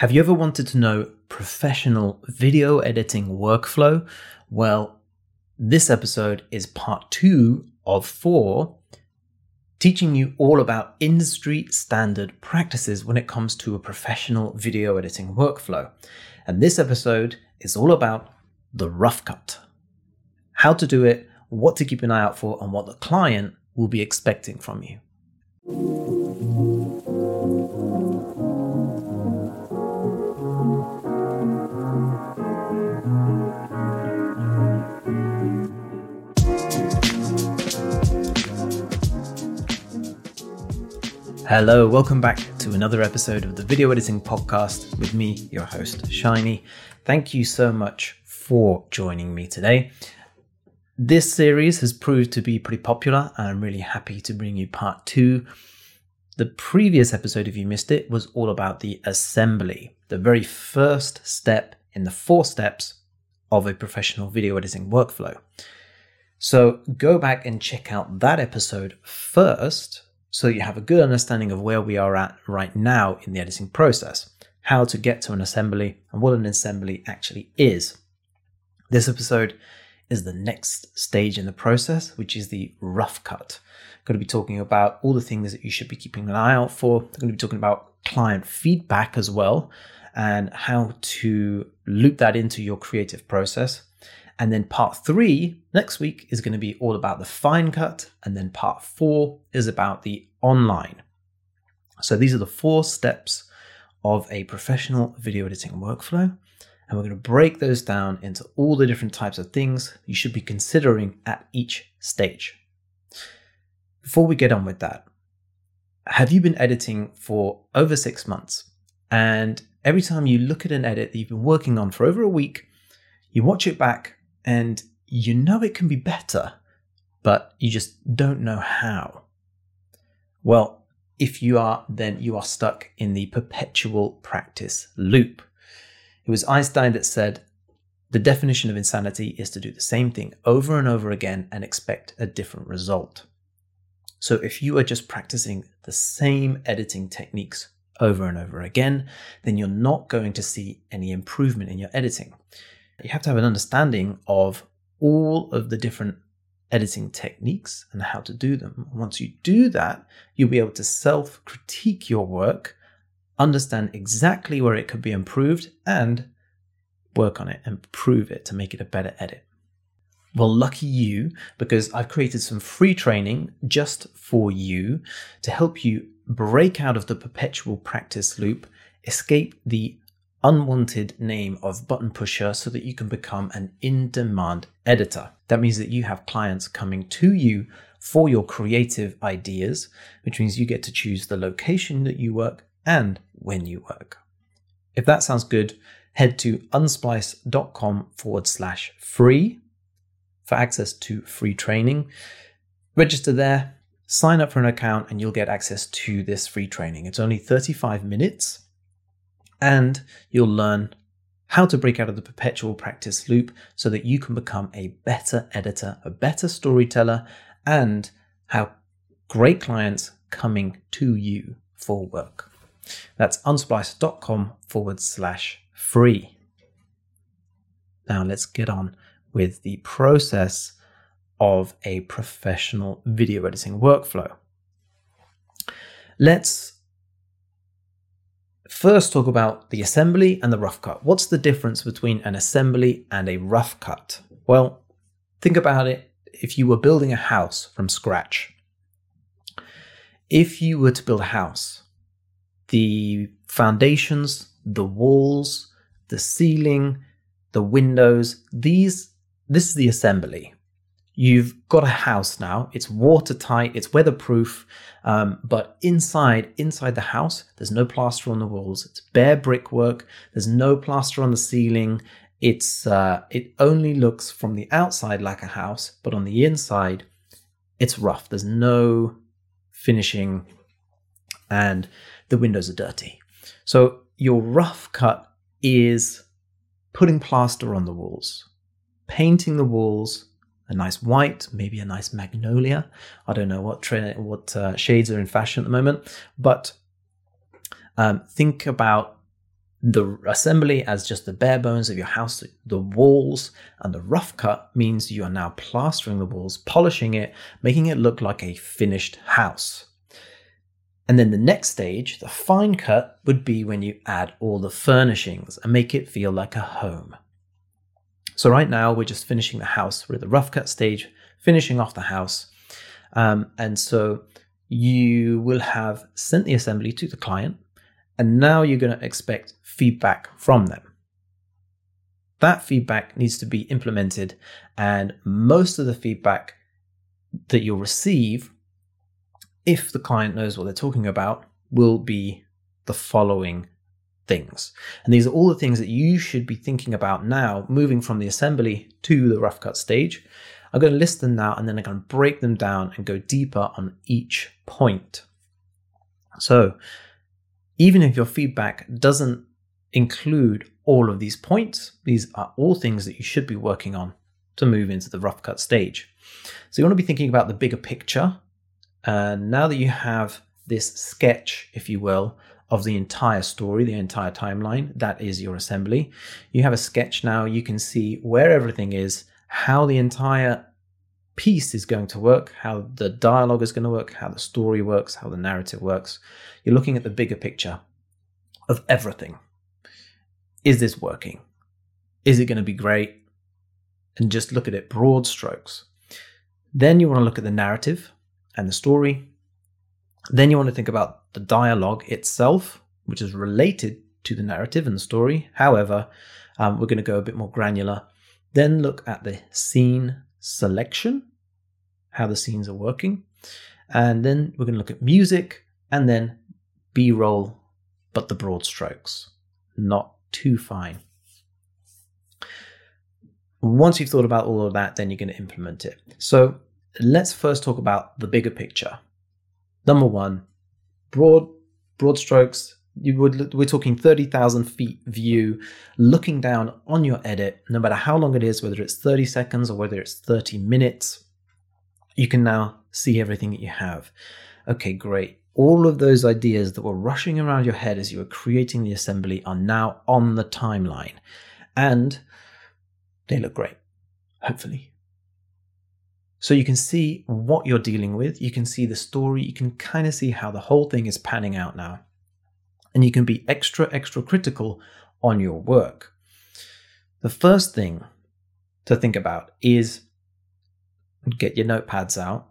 Have you ever wanted to know professional video editing workflow? Well, this episode is part two of four, teaching you all about industry standard practices when it comes to a professional video editing workflow. And this episode is all about the rough cut how to do it, what to keep an eye out for, and what the client will be expecting from you. Hello, welcome back to another episode of the Video Editing Podcast with me, your host, Shiny. Thank you so much for joining me today. This series has proved to be pretty popular, and I'm really happy to bring you part two. The previous episode, if you missed it, was all about the assembly, the very first step in the four steps of a professional video editing workflow. So go back and check out that episode first so you have a good understanding of where we are at right now in the editing process, how to get to an assembly, and what an assembly actually is. This episode is the next stage in the process, which is the rough cut. I'm going to be talking about all the things that you should be keeping an eye out for. I'm going to be talking about client feedback as well and how to loop that into your creative process. And then part three next week is going to be all about the fine cut. And then part four is about the online. So these are the four steps of a professional video editing workflow. And we're going to break those down into all the different types of things you should be considering at each stage. Before we get on with that, have you been editing for over six months? And every time you look at an edit that you've been working on for over a week, you watch it back and you know it can be better, but you just don't know how. Well, if you are, then you are stuck in the perpetual practice loop. It was Einstein that said, the definition of insanity is to do the same thing over and over again and expect a different result. So if you are just practicing the same editing techniques over and over again, then you're not going to see any improvement in your editing. You have to have an understanding of all of the different editing techniques and how to do them. Once you do that, you'll be able to self critique your work, understand exactly where it could be improved, and work on it and improve it to make it a better edit. Well, lucky you, because I've created some free training just for you to help you break out of the perpetual practice loop, escape the unwanted name of button pusher so that you can become an in demand editor. That means that you have clients coming to you for your creative ideas, which means you get to choose the location that you work and when you work. If that sounds good, head to unsplice.com forward slash free for access to free training. Register there, sign up for an account, and you'll get access to this free training. It's only 35 minutes and you'll learn how to break out of the perpetual practice loop so that you can become a better editor, a better storyteller, and have great clients coming to you for work. That's unsplice.com forward slash free. Now let's get on with the process of a professional video editing workflow. Let's first talk about the assembly and the rough cut. What's the difference between an assembly and a rough cut? Well, think about it if you were building a house from scratch. If you were to build a house, the foundations, the walls, the ceiling, the windows, these this is the assembly. You've got a house now. It's watertight. It's weatherproof. Um, but inside, inside the house, there's no plaster on the walls. It's bare brickwork. There's no plaster on the ceiling. It's uh, it only looks from the outside like a house, but on the inside, it's rough. There's no finishing, and the windows are dirty. So your rough cut is putting plaster on the walls, painting the walls a nice white, maybe a nice magnolia. I don't know what tra- what uh, shades are in fashion at the moment, but um, think about the assembly as just the bare bones of your house, the walls, and the rough cut means you are now plastering the walls, polishing it, making it look like a finished house. And then the next stage, the fine cut, would be when you add all the furnishings and make it feel like a home. So, right now, we're just finishing the house. We're at the rough cut stage, finishing off the house. Um, and so, you will have sent the assembly to the client, and now you're going to expect feedback from them. That feedback needs to be implemented, and most of the feedback that you'll receive, if the client knows what they're talking about, will be the following things. And these are all the things that you should be thinking about now, moving from the assembly to the rough cut stage. I'm going to list them now and then I'm going to break them down and go deeper on each point. So, even if your feedback doesn't include all of these points, these are all things that you should be working on to move into the rough cut stage. So, you want to be thinking about the bigger picture. And now that you have this sketch, if you will, of the entire story, the entire timeline, that is your assembly. You have a sketch now, you can see where everything is, how the entire piece is going to work, how the dialogue is going to work, how the story works, how the narrative works. You're looking at the bigger picture of everything. Is this working? Is it going to be great? And just look at it broad strokes. Then you want to look at the narrative and the story. Then you want to think about the dialogue itself, which is related to the narrative and the story. However, um, we're going to go a bit more granular. Then look at the scene selection, how the scenes are working. And then we're going to look at music and then B roll, but the broad strokes, not too fine. Once you've thought about all of that, then you're going to implement it. So let's first talk about the bigger picture. Number one, broad broad strokes. You would we're talking thirty thousand feet view, looking down on your edit. No matter how long it is, whether it's thirty seconds or whether it's thirty minutes, you can now see everything that you have. Okay, great. All of those ideas that were rushing around your head as you were creating the assembly are now on the timeline, and they look great. Hopefully. So you can see what you're dealing with, you can see the story, you can kind of see how the whole thing is panning out now. And you can be extra, extra critical on your work. The first thing to think about is get your notepads out.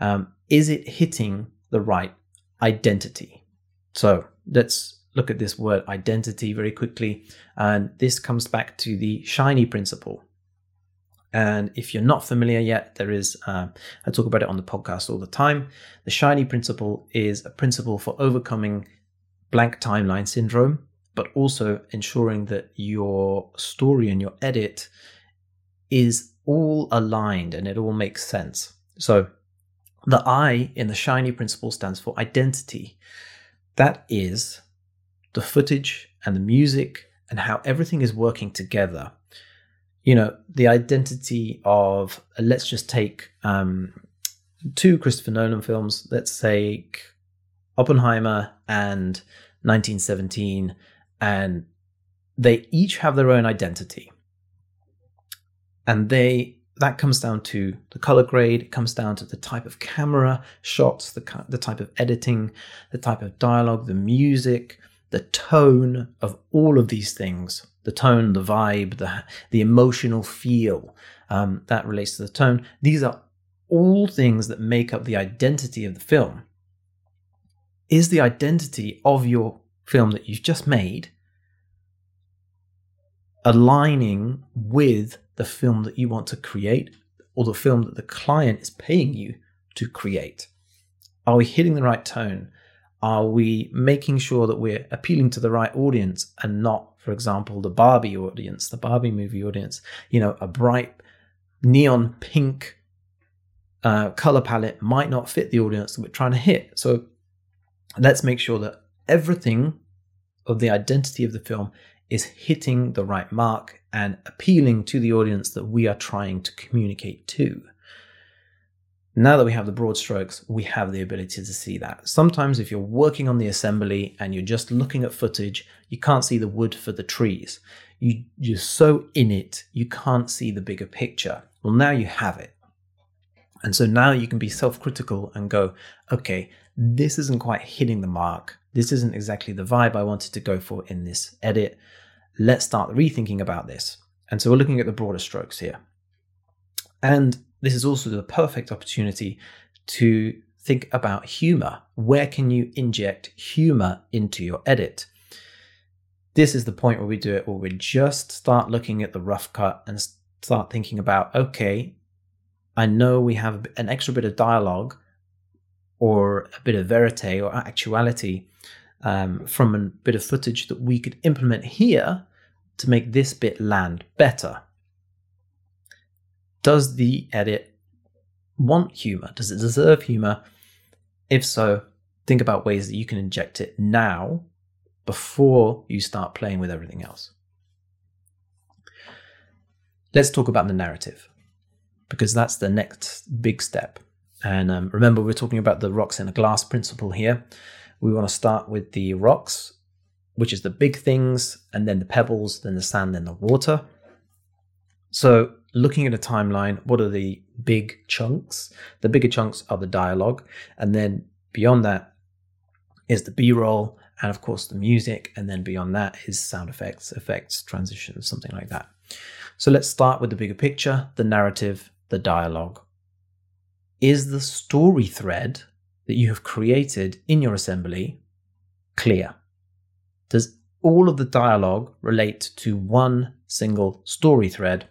Um, is it hitting the right identity? So let's look at this word identity very quickly. And this comes back to the shiny principle. And if you're not familiar yet, there is, uh, I talk about it on the podcast all the time. The shiny principle is a principle for overcoming blank timeline syndrome, but also ensuring that your story and your edit is all aligned and it all makes sense. So the I in the shiny principle stands for identity. That is the footage and the music and how everything is working together you know, the identity of, uh, let's just take um, two Christopher Nolan films, let's take Oppenheimer and 1917, and they each have their own identity. And they that comes down to the color grade, it comes down to the type of camera shots, the, the type of editing, the type of dialogue, the music, the tone of all of these things the tone, the vibe, the, the emotional feel um, that relates to the tone. These are all things that make up the identity of the film. Is the identity of your film that you've just made aligning with the film that you want to create or the film that the client is paying you to create? Are we hitting the right tone? Are we making sure that we're appealing to the right audience and not, for example, the Barbie audience, the Barbie movie audience? You know, a bright neon pink uh, color palette might not fit the audience that we're trying to hit. So let's make sure that everything of the identity of the film is hitting the right mark and appealing to the audience that we are trying to communicate to. Now that we have the broad strokes, we have the ability to see that. Sometimes, if you're working on the assembly and you're just looking at footage, you can't see the wood for the trees. You, you're so in it, you can't see the bigger picture. Well, now you have it. And so now you can be self critical and go, okay, this isn't quite hitting the mark. This isn't exactly the vibe I wanted to go for in this edit. Let's start rethinking about this. And so we're looking at the broader strokes here. And this is also the perfect opportunity to think about humor. Where can you inject humor into your edit? This is the point where we do it, where we just start looking at the rough cut and start thinking about okay, I know we have an extra bit of dialogue or a bit of verite or actuality um, from a bit of footage that we could implement here to make this bit land better. Does the edit want humor? Does it deserve humor? If so, think about ways that you can inject it now before you start playing with everything else. Let's talk about the narrative because that's the next big step. And um, remember, we're talking about the rocks in a glass principle here. We want to start with the rocks, which is the big things, and then the pebbles, then the sand, then the water. So, looking at a timeline, what are the big chunks? The bigger chunks are the dialogue, and then beyond that is the B roll, and of course the music, and then beyond that is sound effects, effects, transitions, something like that. So, let's start with the bigger picture, the narrative, the dialogue. Is the story thread that you have created in your assembly clear? Does all of the dialogue relate to one single story thread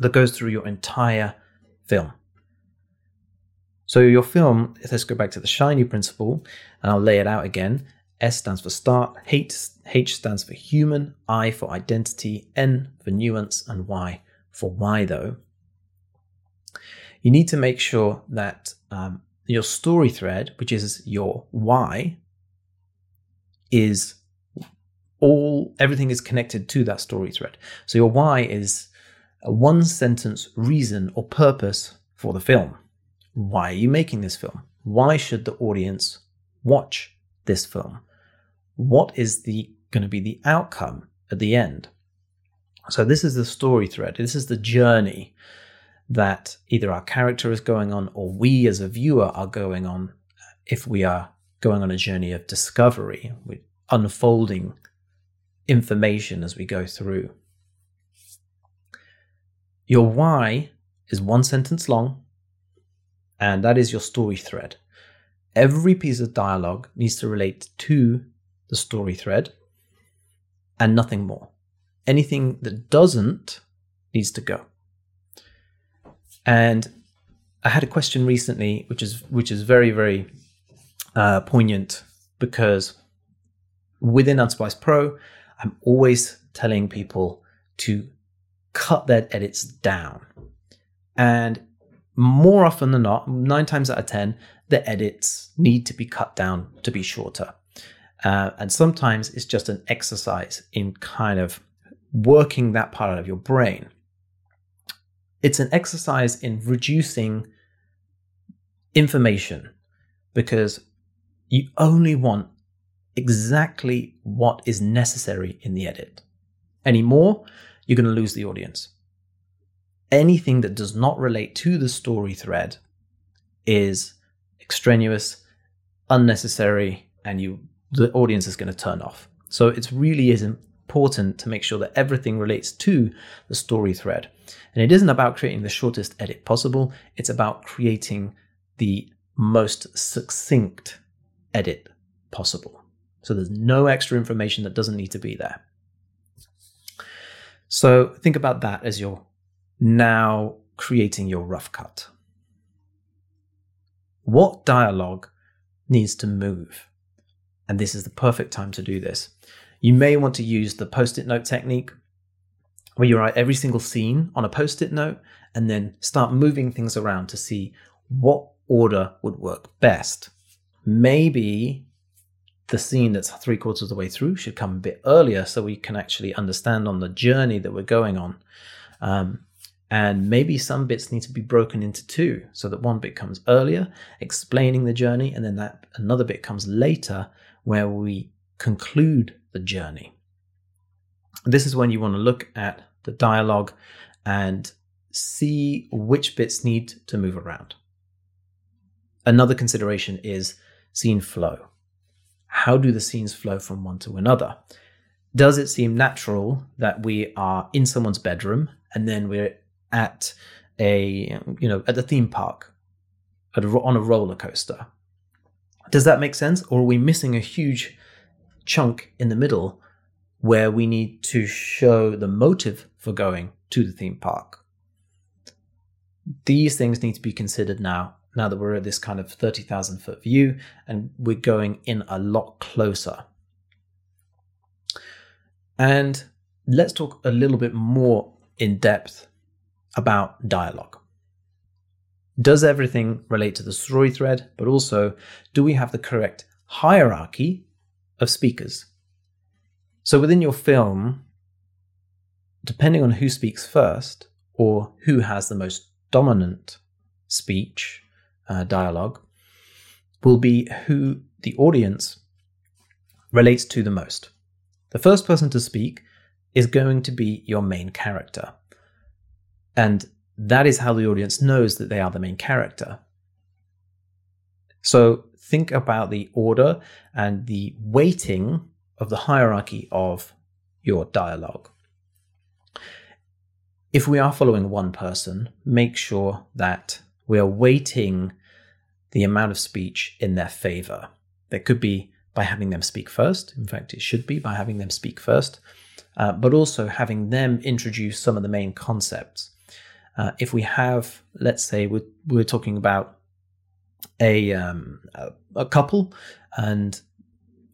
that goes through your entire film? So, your film, let's go back to the shiny principle and I'll lay it out again. S stands for start, H, H stands for human, I for identity, N for nuance, and Y for why though you need to make sure that um, your story thread, which is your why, is all everything is connected to that story thread. So your why is a one sentence reason or purpose for the film. Why are you making this film? Why should the audience watch this film? What is the going to be the outcome at the end? So this is the story thread. This is the journey that either our character is going on or we as a viewer are going on if we are going on a journey of discovery with unfolding information as we go through. Your why is one sentence long, and that is your story thread. Every piece of dialogue needs to relate to the story thread and nothing more. Anything that doesn't needs to go. And I had a question recently, which is which is very very uh, poignant because within Unsplice Pro, I'm always telling people to cut their edits down, and more often than not, nine times out of ten, the edits need to be cut down to be shorter. Uh, and sometimes it's just an exercise in kind of working that part of your brain it's an exercise in reducing information because you only want exactly what is necessary in the edit. Any more, you're going to lose the audience. Anything that does not relate to the story thread is extraneous, unnecessary, and you the audience is going to turn off. So it really is important to make sure that everything relates to the story thread. And it isn't about creating the shortest edit possible, it's about creating the most succinct edit possible. So there's no extra information that doesn't need to be there. So think about that as you're now creating your rough cut. What dialogue needs to move? And this is the perfect time to do this. You may want to use the post it note technique where you write every single scene on a post it note and then start moving things around to see what order would work best. Maybe the scene that's three quarters of the way through should come a bit earlier so we can actually understand on the journey that we're going on. Um, And maybe some bits need to be broken into two so that one bit comes earlier, explaining the journey, and then that another bit comes later where we conclude the journey. This is when you want to look at the dialogue and see which bits need to move around. Another consideration is scene flow. How do the scenes flow from one to another? Does it seem natural that we are in someone's bedroom and then we're at a you know at the theme park a, on a roller coaster. Does that make sense, or are we missing a huge chunk in the middle where we need to show the motive for going to the theme park? These things need to be considered now. Now that we're at this kind of thirty thousand foot view, and we're going in a lot closer. And let's talk a little bit more in depth about dialogue. Does everything relate to the story thread, but also do we have the correct hierarchy of speakers? So within your film, depending on who speaks first or who has the most dominant speech, uh, dialogue, will be who the audience relates to the most. The first person to speak is going to be your main character. And that is how the audience knows that they are the main character. So think about the order and the weighting of the hierarchy of your dialogue. If we are following one person, make sure that we are weighting the amount of speech in their favor. That could be by having them speak first. In fact, it should be by having them speak first, uh, but also having them introduce some of the main concepts. Uh, if we have, let's say, we're, we're talking about a, um, a, a couple and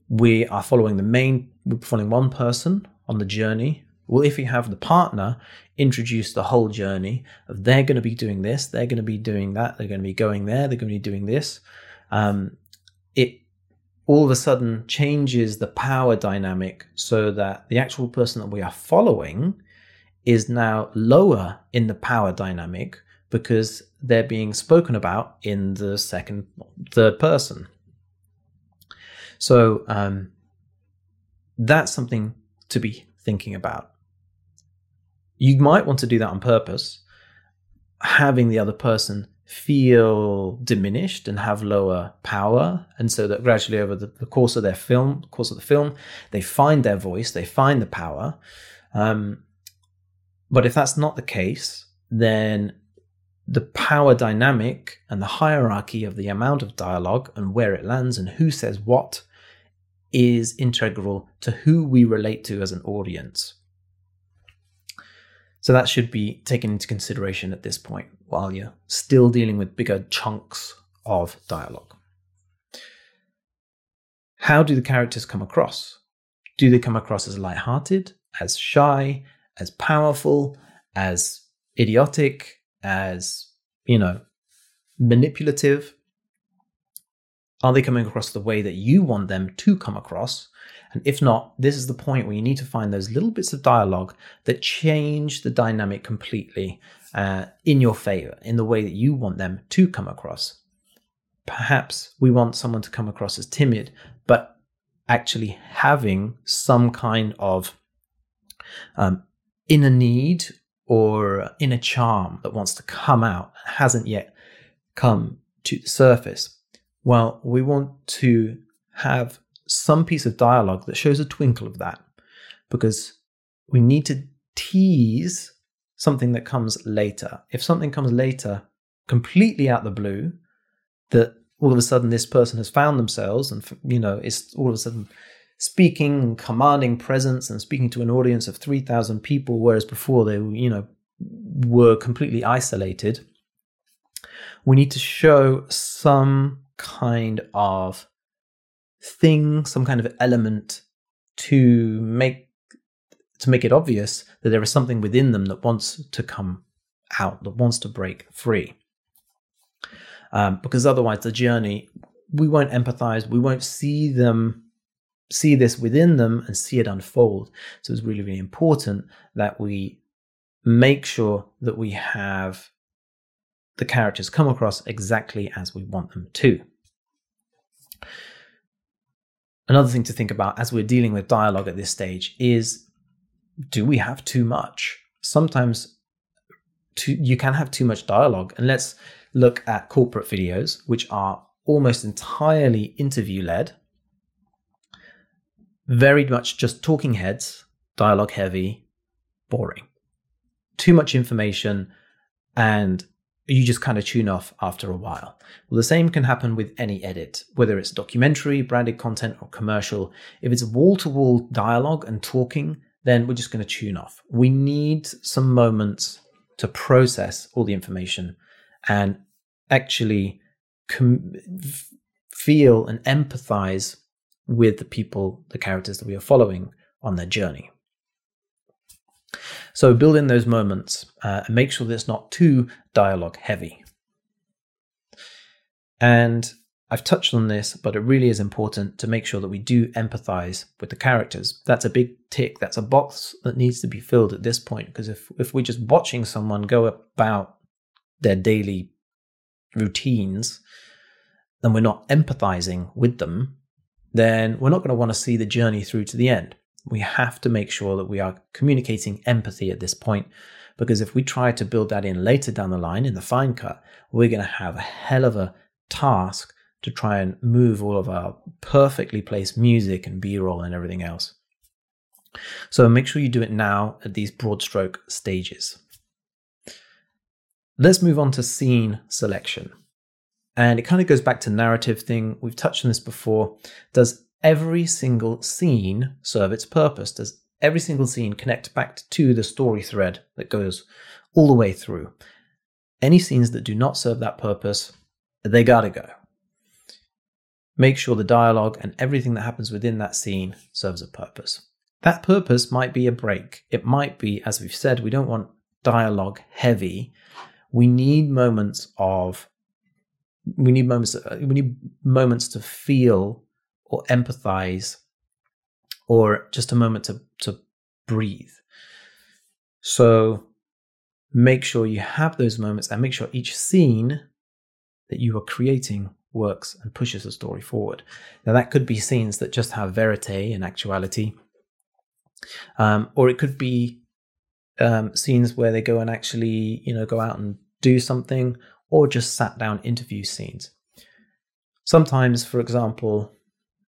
we are following the main, we're following one person on the journey. Well, if we have the partner introduce the whole journey of they're going to be doing this, they're going to be doing that, they're going to be going there, they're going to be doing this, um, it all of a sudden changes the power dynamic so that the actual person that we are following is now lower in the power dynamic because they're being spoken about in the second, third person. So um, that's something to be thinking about. You might want to do that on purpose, having the other person feel diminished and have lower power and so that gradually over the, the course of their film course of the film they find their voice they find the power um, but if that's not the case, then the power dynamic and the hierarchy of the amount of dialogue and where it lands and who says what is integral to who we relate to as an audience. So that should be taken into consideration at this point while you're still dealing with bigger chunks of dialogue. How do the characters come across? Do they come across as light-hearted, as shy, as powerful, as idiotic, as, you know, manipulative? Are they coming across the way that you want them to come across? And if not, this is the point where you need to find those little bits of dialogue that change the dynamic completely uh, in your favor, in the way that you want them to come across. Perhaps we want someone to come across as timid, but actually having some kind of um, inner need or inner charm that wants to come out hasn't yet come to the surface. Well, we want to have some piece of dialogue that shows a twinkle of that because we need to tease something that comes later. If something comes later completely out of the blue, that all of a sudden this person has found themselves and, you know, it's all of a sudden speaking, commanding presence, and speaking to an audience of 3,000 people, whereas before they, you know, were completely isolated. We need to show some kind of thing, some kind of element to make to make it obvious that there is something within them that wants to come out, that wants to break free. Um, because otherwise, the journey we won't empathize, we won't see them see this within them and see it unfold. So it's really, really important that we make sure that we have the characters come across exactly as we want them to. Another thing to think about as we're dealing with dialogue at this stage is do we have too much? Sometimes too, you can have too much dialogue. And let's look at corporate videos, which are almost entirely interview led, very much just talking heads, dialogue heavy, boring. Too much information, and you just kind of tune off after a while. Well, the same can happen with any edit, whether it's documentary, branded content, or commercial. If it's wall to wall dialogue and talking, then we're just going to tune off. We need some moments to process all the information and actually com- feel and empathize with the people, the characters that we are following on their journey. So build in those moments uh, and make sure that it's not too dialogue heavy. And I've touched on this, but it really is important to make sure that we do empathize with the characters. That's a big tick. That's a box that needs to be filled at this point. Because if, if we're just watching someone go about their daily routines, then we're not empathizing with them, then we're not going to want to see the journey through to the end we have to make sure that we are communicating empathy at this point because if we try to build that in later down the line in the fine cut, we're going to have a hell of a task to try and move all of our perfectly placed music and b-roll and everything else. So make sure you do it now at these broad stroke stages. Let's move on to scene selection. And it kind of goes back to narrative thing. We've touched on this before. Does every single scene serve its purpose? Does every single scene connect back to the story thread that goes all the way through? Any scenes that do not serve that purpose, they gotta go. Make sure the dialogue and everything that happens within that scene serves a purpose. That purpose might be a break. It might be, as we've said, we don't want dialogue heavy. We need moments of we need moments we need moments to feel or empathize or just a moment to, to breathe. So make sure you have those moments and make sure each scene that you are creating works and pushes the story forward. Now, that could be scenes that just have verite and actuality, um, or it could be um, scenes where they go and actually, you know, go out and do something, or just sat down interview scenes. Sometimes, for example,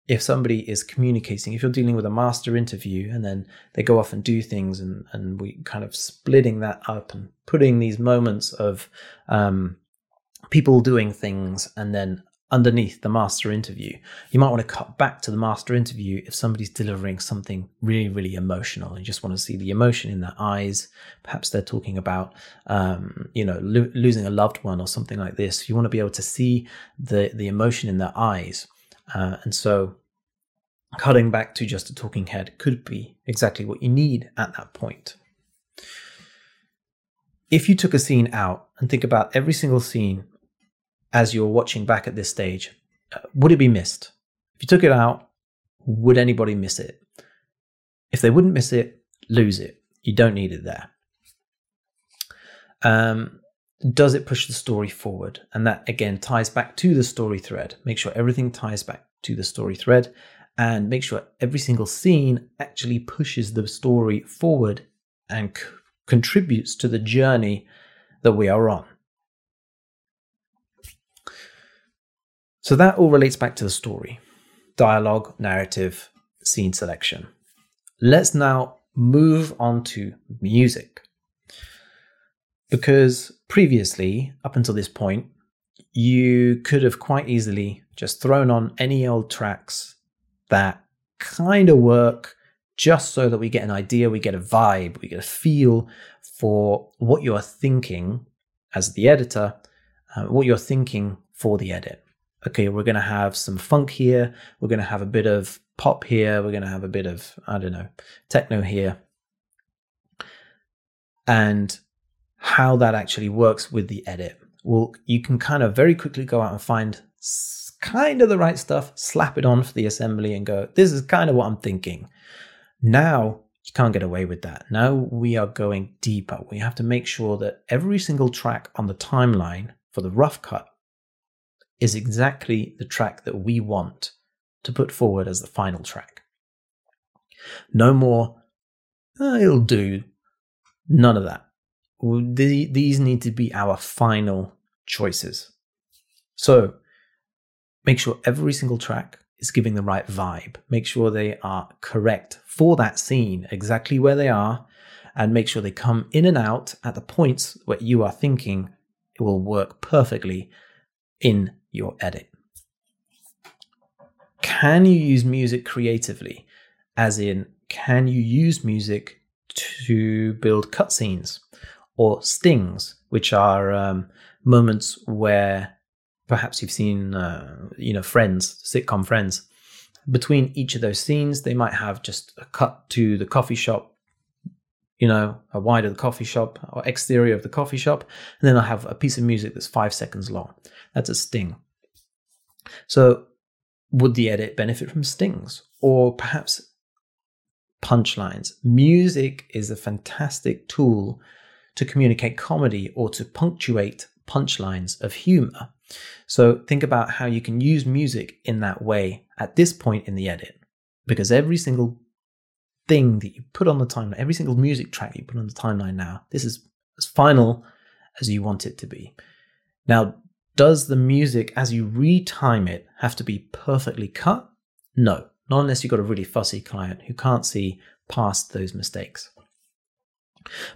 if somebody is communicating, if you're dealing with a master interview and then they go off and do things and, and we kind of splitting that up and putting these moments of um, people doing things and then underneath the master interview, you might want to cut back to the master interview if somebody's delivering something really, really emotional. And you just want to see the emotion in their eyes. Perhaps they're talking about, um, you know, lo- losing a loved one or something like this. You want to be able to see the the emotion in their eyes uh, and so cutting back to just a talking head could be exactly what you need at that point. If you took a scene out and think about every single scene as you're watching back at this stage, uh, would it be missed? If you took it out, would anybody miss it? If they wouldn't miss it, lose it. You don't need it there. Um, does it push the story forward? And that again ties back to the story thread. Make sure everything ties back to the story thread and make sure every single scene actually pushes the story forward and c- contributes to the journey that we are on. So that all relates back to the story dialogue, narrative, scene selection. Let's now move on to music. Because previously, up until this point, you could have quite easily just thrown on any old tracks that kind of work just so that we get an idea, we get a vibe, we get a feel for what you're thinking as the editor, uh, what you're thinking for the edit. Okay, we're going to have some funk here, we're going to have a bit of pop here, we're going to have a bit of, I don't know, techno here. And how that actually works with the edit. Well, you can kind of very quickly go out and find kind of the right stuff, slap it on for the assembly, and go, this is kind of what I'm thinking. Now You can't get away with that. Now we are going deeper. We have to make sure that every single track on the timeline for the rough cut is exactly the track that we want to put forward as the final track. No more, oh, it'll do. None of that. These need to be our final choices. So make sure every single track is giving the right vibe. Make sure they are correct for that scene, exactly where they are, and make sure they come in and out at the points where you are thinking it will work perfectly in your edit. Can you use music creatively? As in, can you use music to build cutscenes or stings, which are um, moments where perhaps you've seen, uh, you know, Friends, sitcom Friends. Between each of those scenes, they might have just a cut to the coffee shop, you know, a wide of the coffee shop or exterior of the coffee shop, and then I have a piece of music that's five seconds long. That's a sting. So, would the edit benefit from stings or perhaps punchlines? Music is a fantastic tool to communicate comedy or to punctuate punchlines of humor. So think about how you can use music in that way at this point in the edit, because every single thing that you put on the timeline, every single music track you put on the timeline now, this is as final as you want it to be. Now, does the music, as you retime it, have to be perfectly cut? No, not unless you've got a really fussy client who can't see past those mistakes.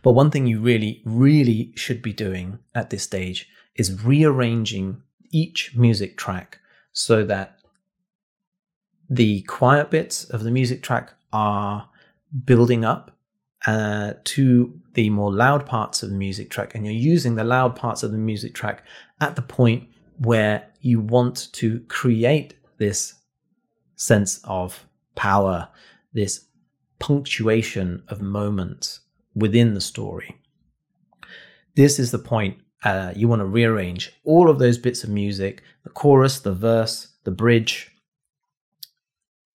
But one thing you really, really should be doing at this stage is rearranging each music track so that the quiet bits of the music track are building up uh, to the more loud parts of the music track, and you're using the loud parts of the music track at the point where you want to create this sense of power, this punctuation of moments within the story. This is the point uh, you want to rearrange all of those bits of music the chorus, the verse, the bridge.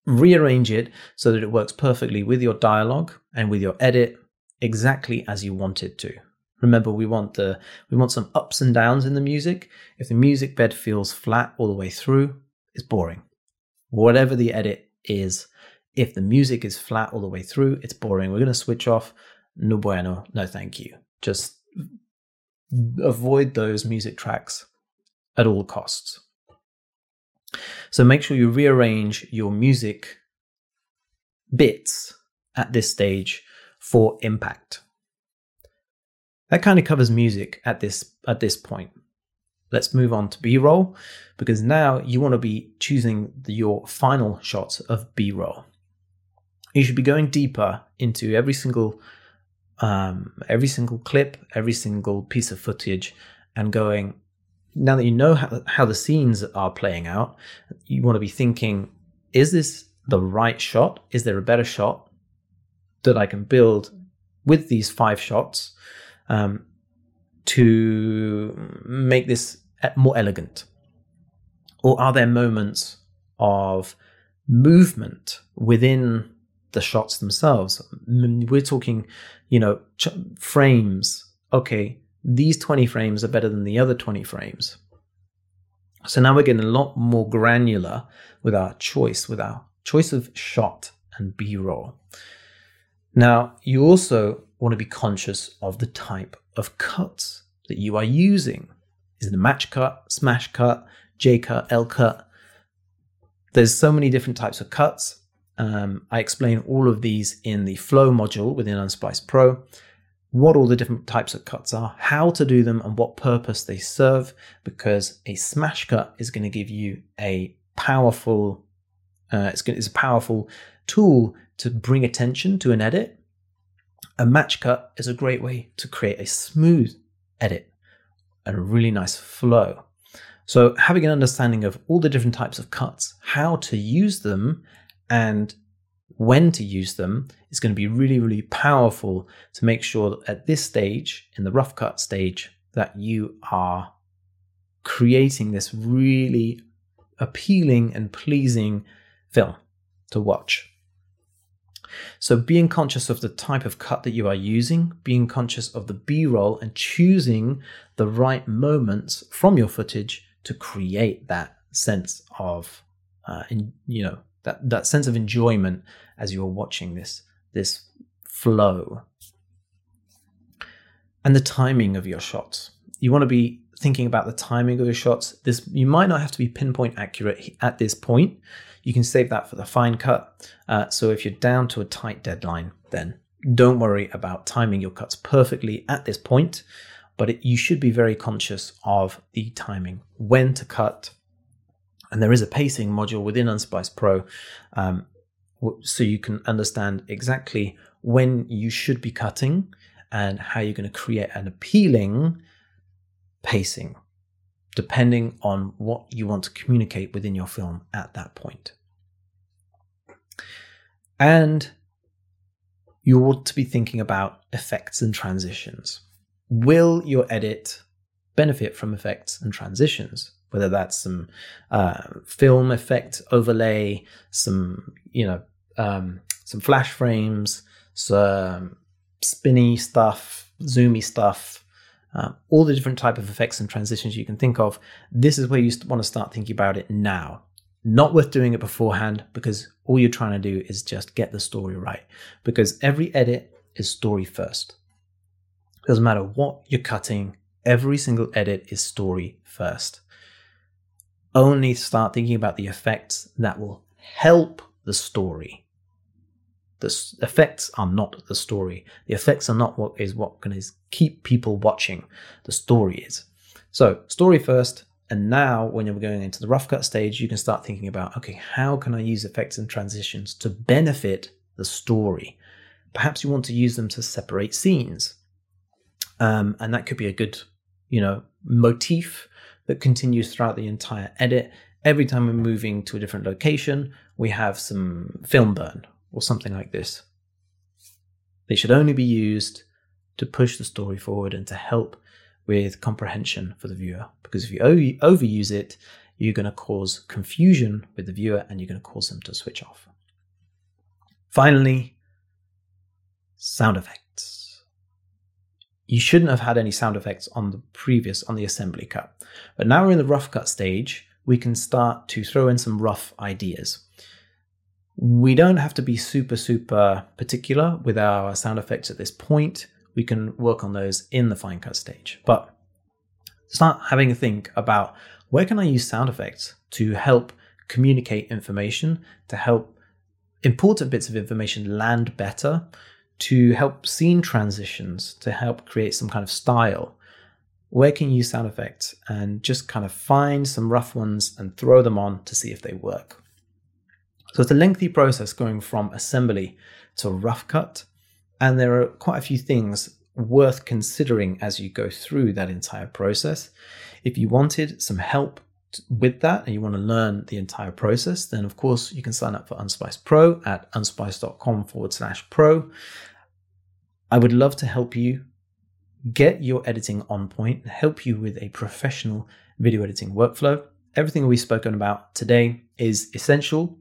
Rearrange it so that it works perfectly with your dialogue and with your edit exactly as you want it to. Remember, we want the we want some ups and downs in the music. If the music bed feels flat all the way through, it's boring. Whatever the edit is, if the music is flat all the way through, it's boring. We're going to switch off. No bueno. No, thank you. Just avoid those music tracks at all costs. So make sure you rearrange your music bits at this stage for impact. That kind of covers music at this at this point. Let's move on to B-roll because now you want to be choosing your final shots of B-roll. You should be going deeper into every single um, every single clip, every single piece of footage, and going, now that you know how, how the scenes are playing out, you want to be thinking, is this the right shot? Is there a better shot that I can build with these five shots um, to make this more elegant? Or are there moments of movement within the shots themselves. We're talking, you know, ch- frames. Okay, these 20 frames are better than the other 20 frames. So now we're getting a lot more granular with our choice, with our choice of shot and B roll. Now, you also want to be conscious of the type of cuts that you are using. Is it a match cut, smash cut, J cut, L cut? There's so many different types of cuts. Um, I explain all of these in the flow module within Unsplice Pro, what all the different types of cuts are, how to do them, and what purpose they serve, because a smash cut is going to give you a powerful, uh, it's, it's a powerful tool to bring attention to an edit. A match cut is a great way to create a smooth edit and a really nice flow. So, having an understanding of all the different types of cuts, how to use them, and when to use them is going to be really, really powerful to make sure that at this stage, in the rough cut stage, that you are creating this really appealing and pleasing film to watch. So, being conscious of the type of cut that you are using, being conscious of the B roll, and choosing the right moments from your footage to create that sense of, uh, in, you know, that, that sense of enjoyment as you're watching this this flow. And the timing of your shots. You want to be thinking about the timing of your shots. This you might not have to be pinpoint accurate at this point. You can save that for the fine cut. Uh, so if you're down to a tight deadline, then don't worry about timing your cuts perfectly at this point. But it, you should be very conscious of the timing, when to cut. And there is a pacing module within Unsplice Pro, um, so you can understand exactly when you should be cutting and how you're going to create an appealing pacing depending on what you want to communicate within your film at that point. And you ought to be thinking about effects and transitions. Will your edit benefit from effects and transitions? Whether that's some uh, film effect overlay, some you know um, some flash frames, some spinny stuff, zoomy stuff, um, all the different type of effects and transitions you can think of. This is where you want to start thinking about it now. Not worth doing it beforehand because all you're trying to do is just get the story right. Because every edit is story first. Doesn't matter what you're cutting, every single edit is story first. Only start thinking about the effects that will help the story. The effects are not the story. The effects are not what is what can is keep people watching. The story is. So story first, and now when you're going into the rough cut stage, you can start thinking about okay, how can I use effects and transitions to benefit the story? Perhaps you want to use them to separate scenes, um, and that could be a good, you know, motif that continues throughout the entire edit. Every time we're moving to a different location, we have some film burn or something like this. They should only be used to push the story forward and to help with comprehension for the viewer. Because if you overuse it, you're going to cause confusion with the viewer and you're going to cause them to switch off. Finally, sound effects. You shouldn't have had any sound effects on the previous, on the assembly cut. But now we're in the rough cut stage, we can start to throw in some rough ideas. We don't have to be super, super particular with our sound effects at this point. We can work on those in the fine cut stage. But start having a think about where can I use sound effects to help communicate information, to help important bits of information land better, to help scene transitions, to help create some kind of style. Where can you use sound effects and just kind of find some rough ones and throw them on to see if they work? So it's a lengthy process going from assembly to rough cut. And there are quite a few things worth considering as you go through that entire process. If you wanted some help with that and you want to learn the entire process, then of course you can sign up for Unsplice Pro at unsplice.com forward slash pro. I would love to help you get your editing on point, help you with a professional video editing workflow. Everything we've spoken about today is essential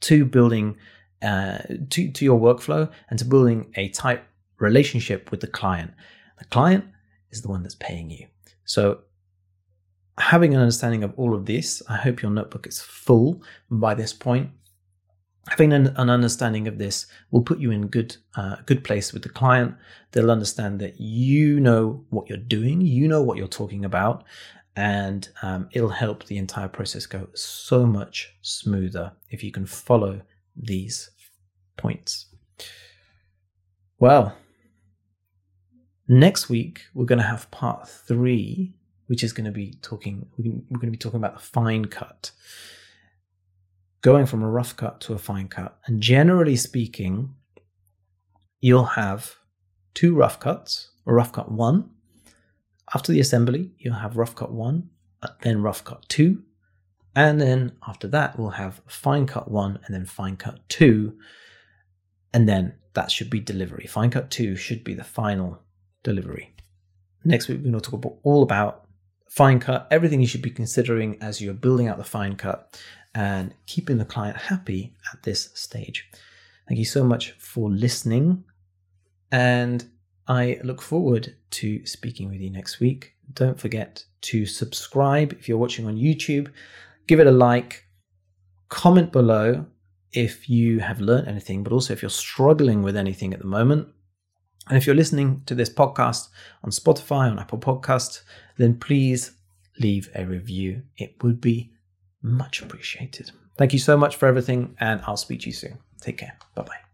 to building uh, to, to your workflow and to building a tight relationship with the client. The client is the one that's paying you. So having an understanding of all of this, I hope your notebook is full by this point. Having an, an understanding of this will put you in good uh, good place with the client. They'll understand that you know what you're doing, you know what you're talking about, and um, it'll help the entire process go so much smoother if you can follow these points. Well, next week we're going to have part three, which is going to be talking. We're going to be talking about the fine cut, going from a rough cut to a fine cut, and generally speaking, you'll have two rough cuts, a rough cut one. After the assembly, you'll have rough cut 1, uh, then rough cut 2, and then after that, we'll have fine cut 1 and then fine cut 2, and then that should be delivery. Fine cut 2 should be the final delivery. Next week, we're going to talk about all about fine cut, everything you should be considering as you're building out the fine cut and keeping the client happy at this stage. Thank you so much for listening. And I look forward to speaking with you next week. Don't forget to subscribe if you're watching on YouTube. Give it a like. Comment below if you have learned anything, but also if you're struggling with anything at the moment. And if you're listening to this podcast on Spotify, on Apple Podcasts, then please leave a review. It would be much appreciated. Thank you so much for everything, and I'll speak to you soon. Take care. Bye bye.